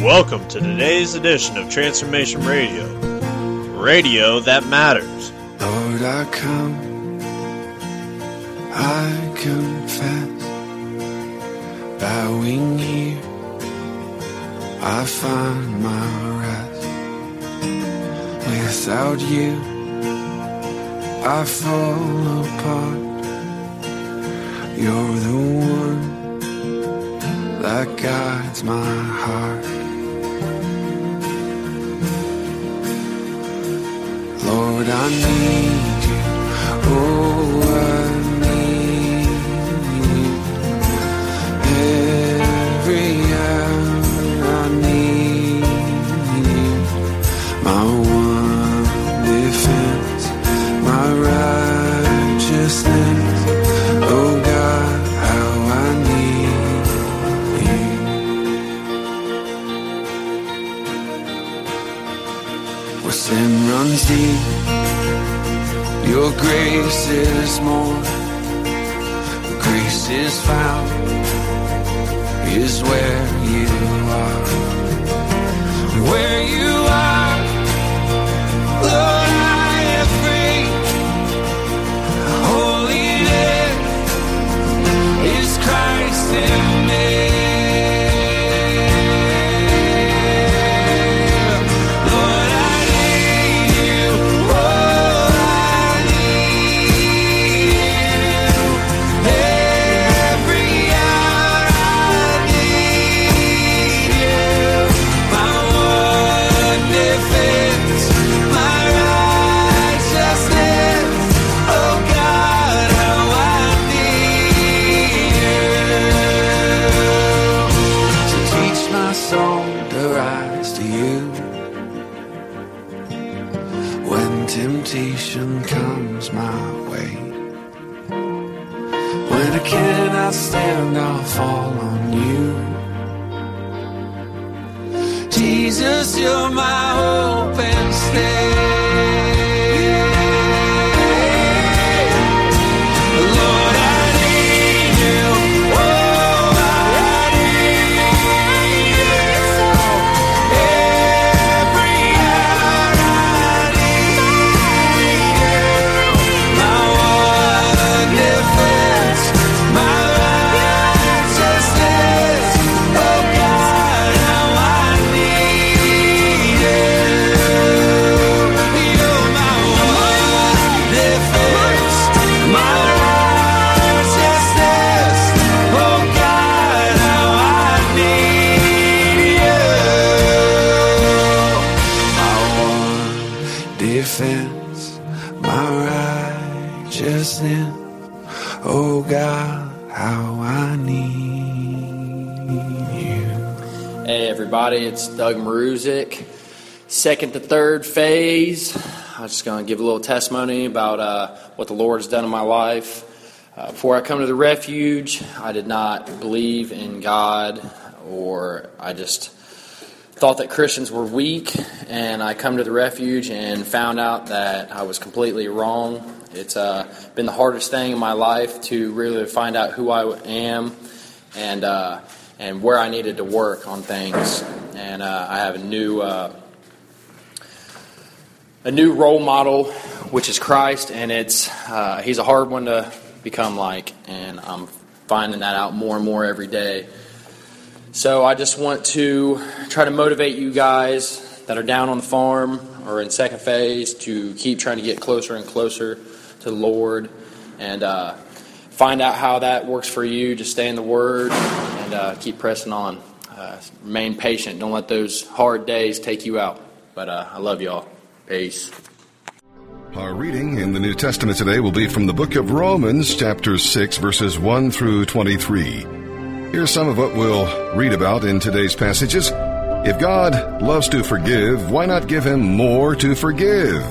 Welcome to today's edition of Transformation Radio. Radio that matters. Lord, I come, I confess, bowing here, I find my rest. Without you, I fall apart. You're the one that guides my heart. Lord, I need you. Oh, I defense, my righteousness. Oh God, how I need you. Hey everybody, it's Doug Mrusek. Second to third phase. I'm just going to give a little testimony about uh, what the Lord has done in my life. Uh, before I come to the refuge, I did not believe in God, or I just thought that Christians were weak. And I come to the refuge and found out that I was completely wrong. It's uh, been the hardest thing in my life to really find out who I am and uh, and where I needed to work on things. And uh, I have a new uh, a new role model, which is Christ, and it's uh, he's a hard one to become like, and I'm finding that out more and more every day. So I just want to try to motivate you guys that are down on the farm or in second phase to keep trying to get closer and closer to the Lord and uh, find out how that works for you. Just stay in the Word and uh, keep pressing on. Uh, remain patient. Don't let those hard days take you out. But uh, I love y'all. Peace. Our reading in the New Testament today will be from the book of Romans, chapter 6, verses 1 through 23. Here's some of what we'll read about in today's passages. If God loves to forgive, why not give him more to forgive?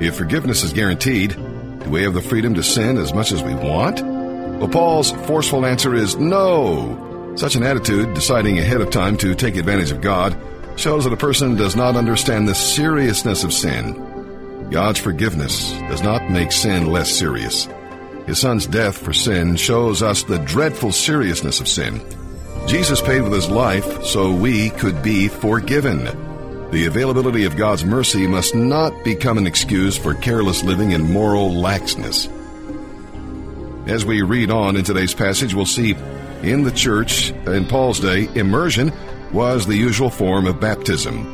If forgiveness is guaranteed, do we have the freedom to sin as much as we want? Well, Paul's forceful answer is no. Such an attitude, deciding ahead of time to take advantage of God, shows that a person does not understand the seriousness of sin. God's forgiveness does not make sin less serious. His son's death for sin shows us the dreadful seriousness of sin. Jesus paid with his life so we could be forgiven. The availability of God's mercy must not become an excuse for careless living and moral laxness. As we read on in today's passage, we'll see in the church in Paul's day, immersion was the usual form of baptism.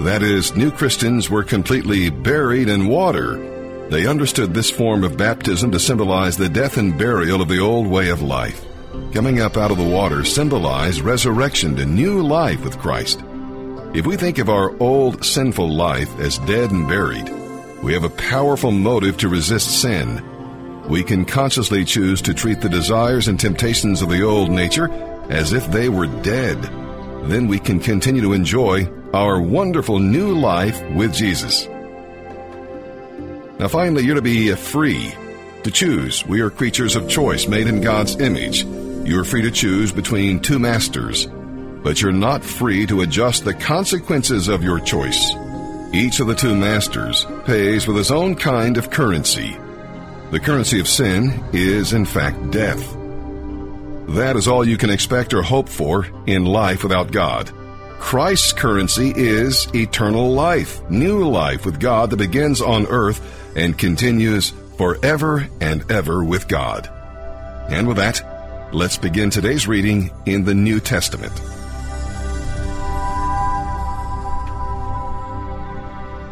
That is, new Christians were completely buried in water. They understood this form of baptism to symbolize the death and burial of the old way of life. Coming up out of the water symbolized resurrection to new life with Christ. If we think of our old sinful life as dead and buried, we have a powerful motive to resist sin. We can consciously choose to treat the desires and temptations of the old nature as if they were dead. Then we can continue to enjoy our wonderful new life with Jesus. Now, finally, you're to be free to choose. We are creatures of choice made in God's image. You're free to choose between two masters, but you're not free to adjust the consequences of your choice. Each of the two masters pays with his own kind of currency. The currency of sin is, in fact, death. That is all you can expect or hope for in life without God. Christ's currency is eternal life, new life with God that begins on earth and continues forever and ever with God. And with that, let's begin today's reading in the New Testament.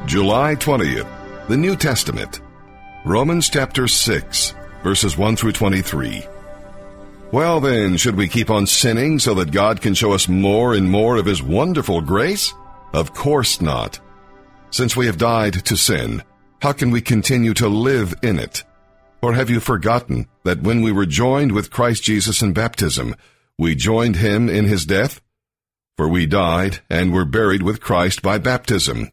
July 20th, the New Testament. Romans chapter 6, verses 1 through 23. Well, then, should we keep on sinning so that God can show us more and more of His wonderful grace? Of course not. Since we have died to sin, how can we continue to live in it? Or have you forgotten that when we were joined with Christ Jesus in baptism, we joined Him in His death? For we died and were buried with Christ by baptism.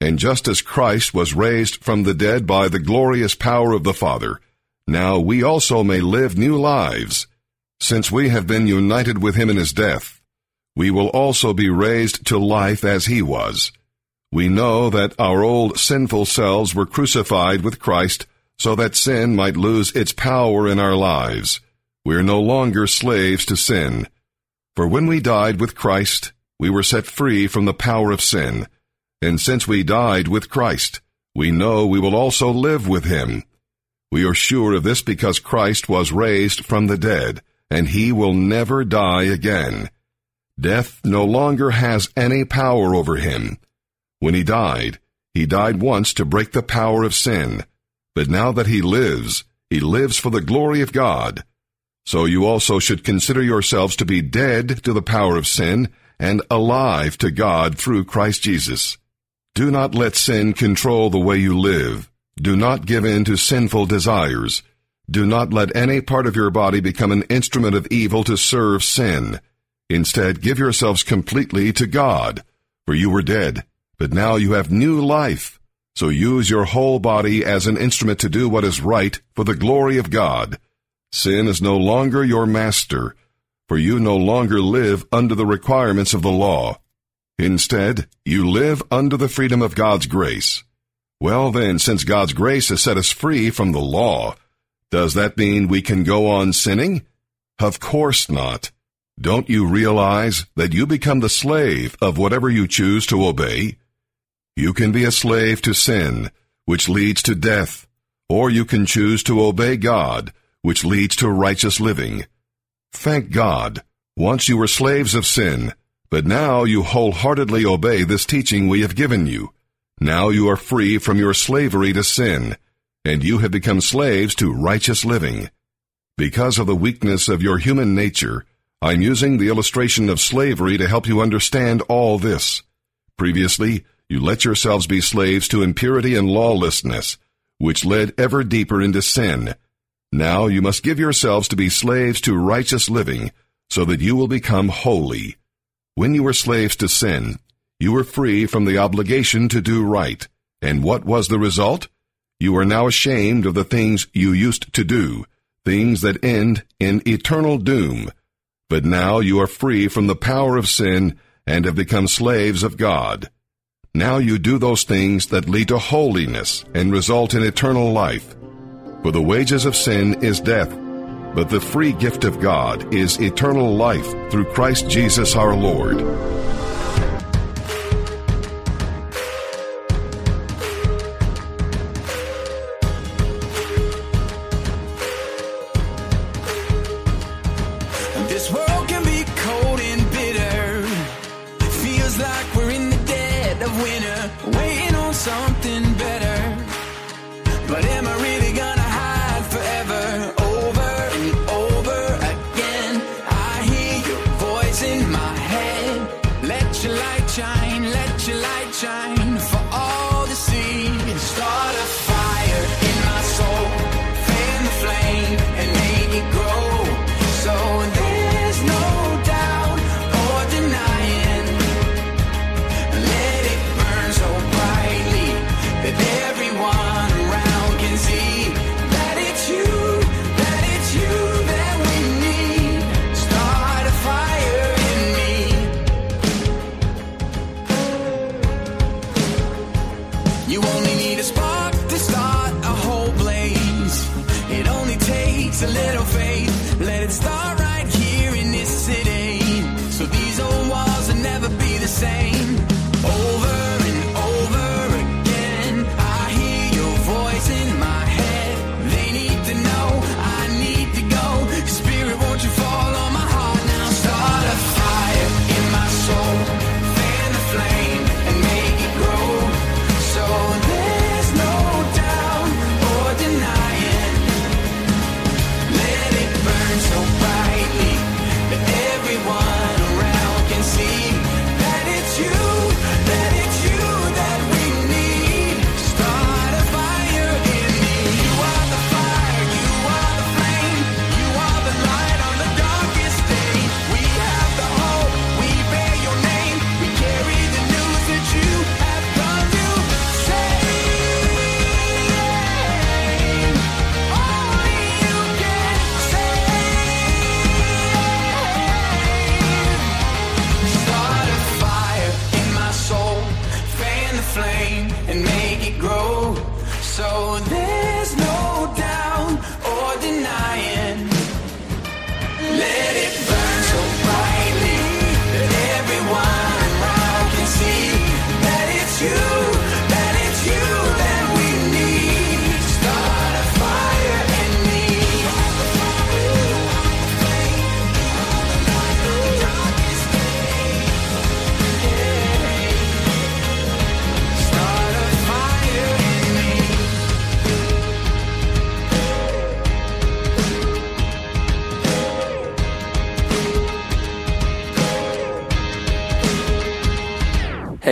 And just as Christ was raised from the dead by the glorious power of the Father, now we also may live new lives since we have been united with him in his death, we will also be raised to life as he was. We know that our old sinful selves were crucified with Christ so that sin might lose its power in our lives. We are no longer slaves to sin. For when we died with Christ, we were set free from the power of sin. And since we died with Christ, we know we will also live with him. We are sure of this because Christ was raised from the dead and he will never die again. Death no longer has any power over him. When he died, he died once to break the power of sin, but now that he lives, he lives for the glory of God. So you also should consider yourselves to be dead to the power of sin and alive to God through Christ Jesus. Do not let sin control the way you live. Do not give in to sinful desires. Do not let any part of your body become an instrument of evil to serve sin. Instead, give yourselves completely to God, for you were dead, but now you have new life. So use your whole body as an instrument to do what is right for the glory of God. Sin is no longer your master, for you no longer live under the requirements of the law. Instead, you live under the freedom of God's grace. Well then, since God's grace has set us free from the law, does that mean we can go on sinning? Of course not. Don't you realize that you become the slave of whatever you choose to obey? You can be a slave to sin, which leads to death, or you can choose to obey God, which leads to righteous living. Thank God, once you were slaves of sin, but now you wholeheartedly obey this teaching we have given you. Now you are free from your slavery to sin and you have become slaves to righteous living. Because of the weakness of your human nature, I'm using the illustration of slavery to help you understand all this. Previously, you let yourselves be slaves to impurity and lawlessness, which led ever deeper into sin. Now you must give yourselves to be slaves to righteous living, so that you will become holy. When you were slaves to sin, you were free from the obligation to do right. And what was the result? You are now ashamed of the things you used to do, things that end in eternal doom. But now you are free from the power of sin and have become slaves of God. Now you do those things that lead to holiness and result in eternal life. For the wages of sin is death, but the free gift of God is eternal life through Christ Jesus our Lord.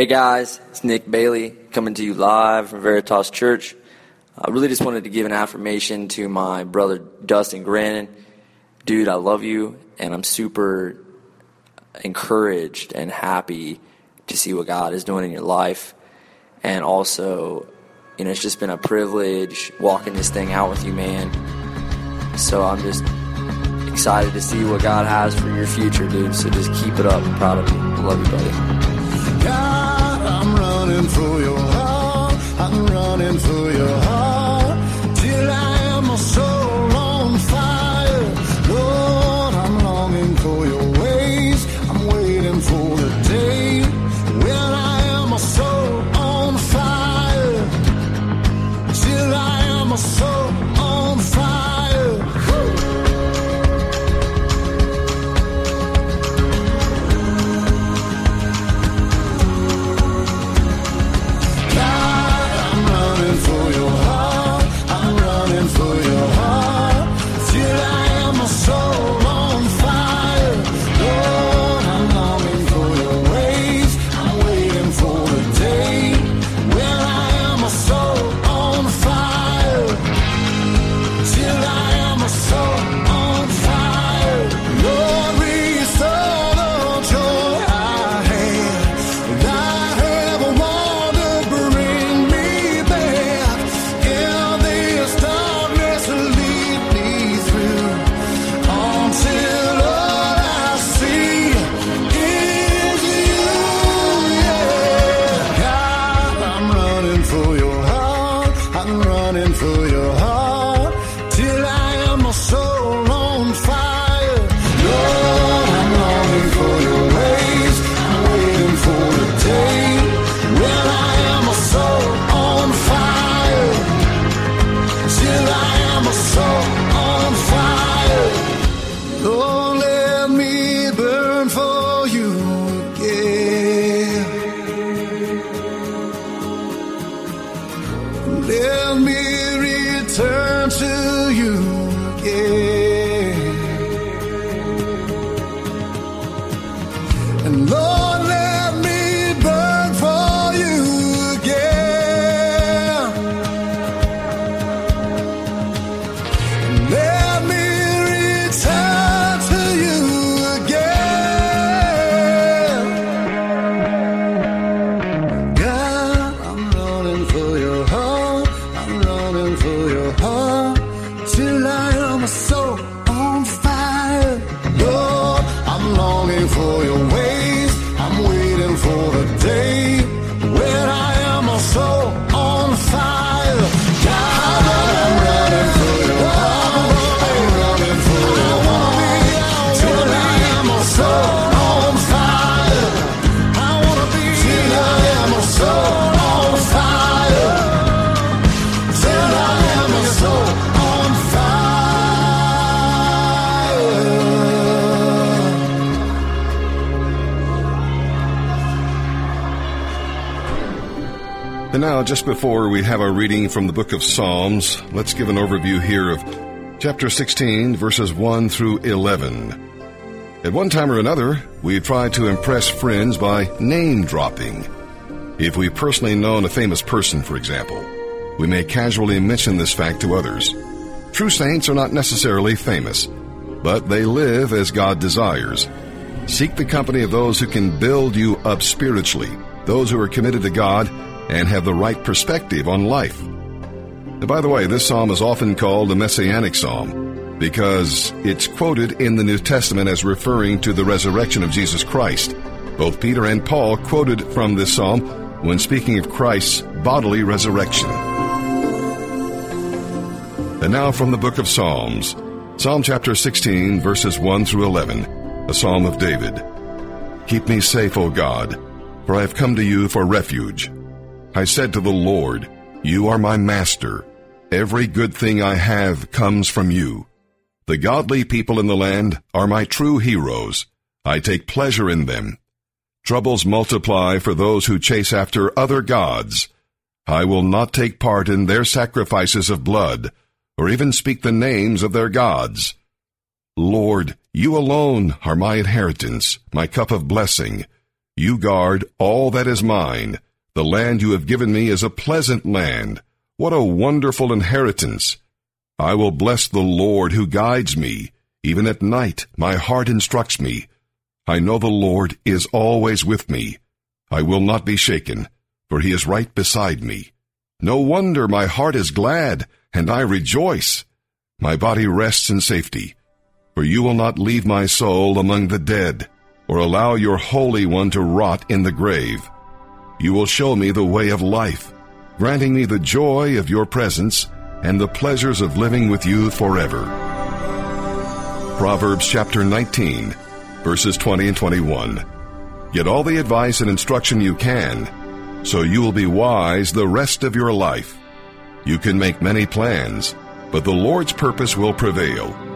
Hey guys, it's Nick Bailey coming to you live from Veritas Church. I really just wanted to give an affirmation to my brother Dustin Grannon. Dude, I love you, and I'm super encouraged and happy to see what God is doing in your life. And also, you know, it's just been a privilege walking this thing out with you, man. So I'm just excited to see what God has for your future, dude. So just keep it up. I'm proud of you. Love you, buddy. God for your heart. I'm running for your heart. running through your heart. And now, just before we have our reading from the book of Psalms, let's give an overview here of chapter 16, verses 1 through 11. At one time or another, we've tried to impress friends by name dropping. If we've personally known a famous person, for example, we may casually mention this fact to others. True saints are not necessarily famous, but they live as God desires. Seek the company of those who can build you up spiritually, those who are committed to God and have the right perspective on life. And by the way, this psalm is often called a messianic psalm because it's quoted in the New Testament as referring to the resurrection of Jesus Christ. Both Peter and Paul quoted from this psalm when speaking of Christ's bodily resurrection. And now from the book of Psalms, Psalm chapter 16, verses 1 through 11, a psalm of David. Keep me safe, O God, for I have come to you for refuge. I said to the Lord, You are my master. Every good thing I have comes from you. The godly people in the land are my true heroes. I take pleasure in them. Troubles multiply for those who chase after other gods. I will not take part in their sacrifices of blood, or even speak the names of their gods. Lord, you alone are my inheritance, my cup of blessing. You guard all that is mine. The land you have given me is a pleasant land. What a wonderful inheritance! I will bless the Lord who guides me. Even at night, my heart instructs me. I know the Lord is always with me. I will not be shaken, for he is right beside me. No wonder my heart is glad, and I rejoice. My body rests in safety, for you will not leave my soul among the dead, or allow your Holy One to rot in the grave. You will show me the way of life, granting me the joy of your presence and the pleasures of living with you forever. Proverbs chapter 19, verses 20 and 21. Get all the advice and instruction you can, so you will be wise the rest of your life. You can make many plans, but the Lord's purpose will prevail.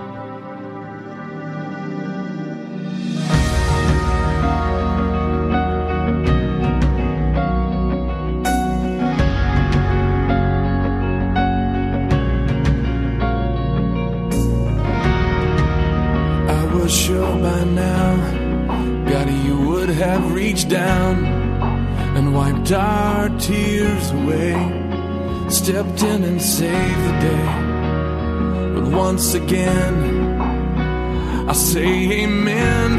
Once again, I say amen,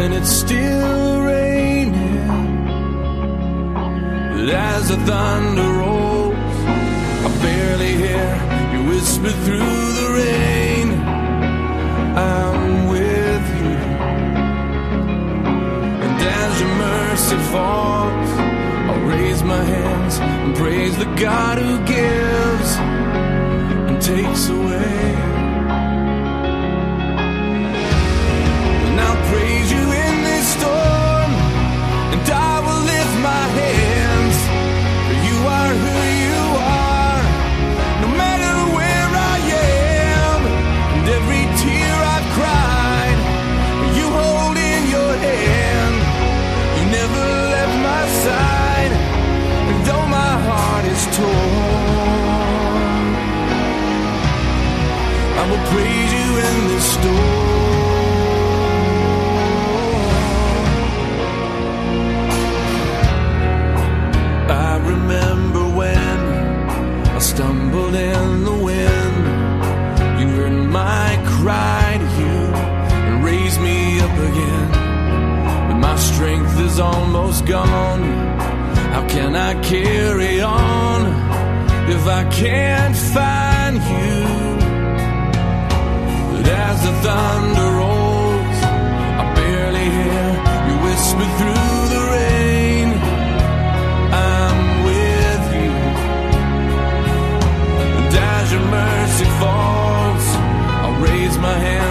and it's still raining. As the thunder rolls, I barely hear you whisper through the rain. I'm with you. And as your mercy falls, I'll raise my hands and praise the God who gives takes away. And I'll praise you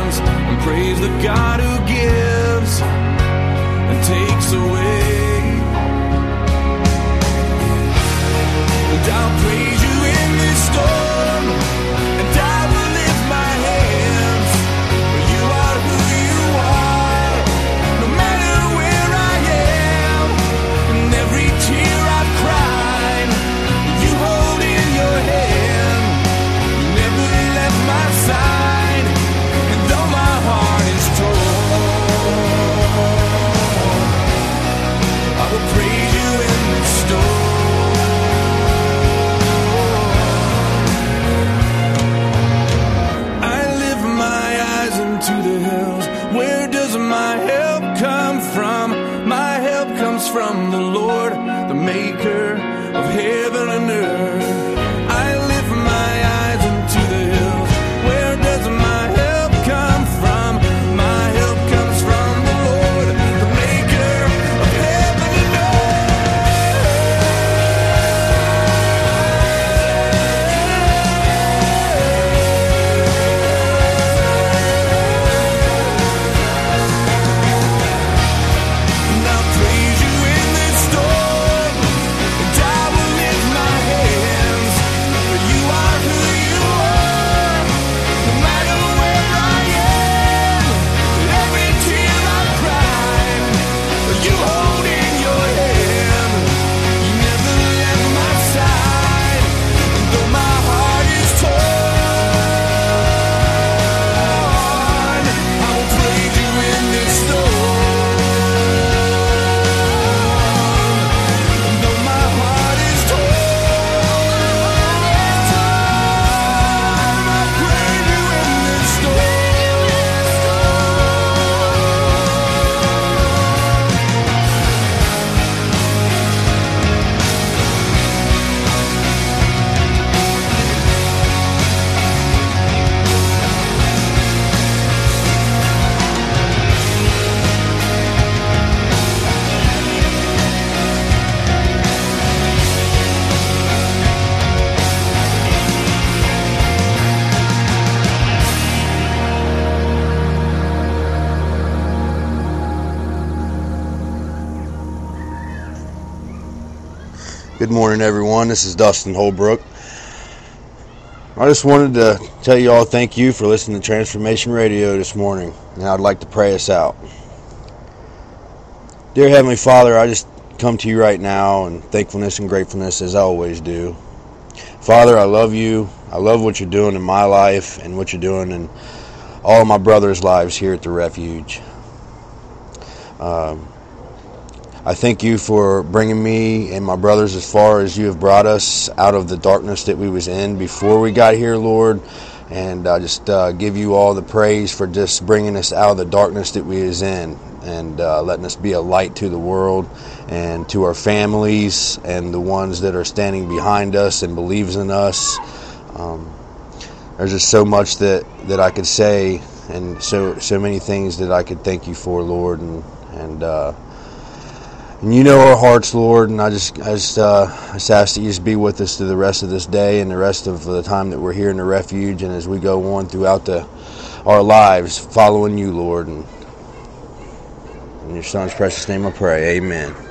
hands and praise the God who gives and takes away. Into the hills. Where does my help come from? My help comes from the Lord, the maker of heaven and earth. Morning, everyone. This is Dustin Holbrook. I just wanted to tell you all thank you for listening to Transformation Radio this morning, and I'd like to pray us out. Dear Heavenly Father, I just come to you right now in thankfulness and gratefulness as I always do. Father, I love you. I love what you're doing in my life and what you're doing in all my brothers' lives here at the refuge. Um, I thank you for bringing me and my brothers as far as you have brought us out of the darkness that we was in before we got here, Lord. And I just uh, give you all the praise for just bringing us out of the darkness that we was in and uh, letting us be a light to the world and to our families and the ones that are standing behind us and believes in us. Um, there's just so much that, that I could say and so so many things that I could thank you for, Lord, and and uh, and you know our hearts, Lord, and I just I just uh, I just ask that you just be with us through the rest of this day and the rest of the time that we're here in the refuge, and as we go on throughout the our lives, following you, Lord, and in your Son's precious name, I pray, Amen.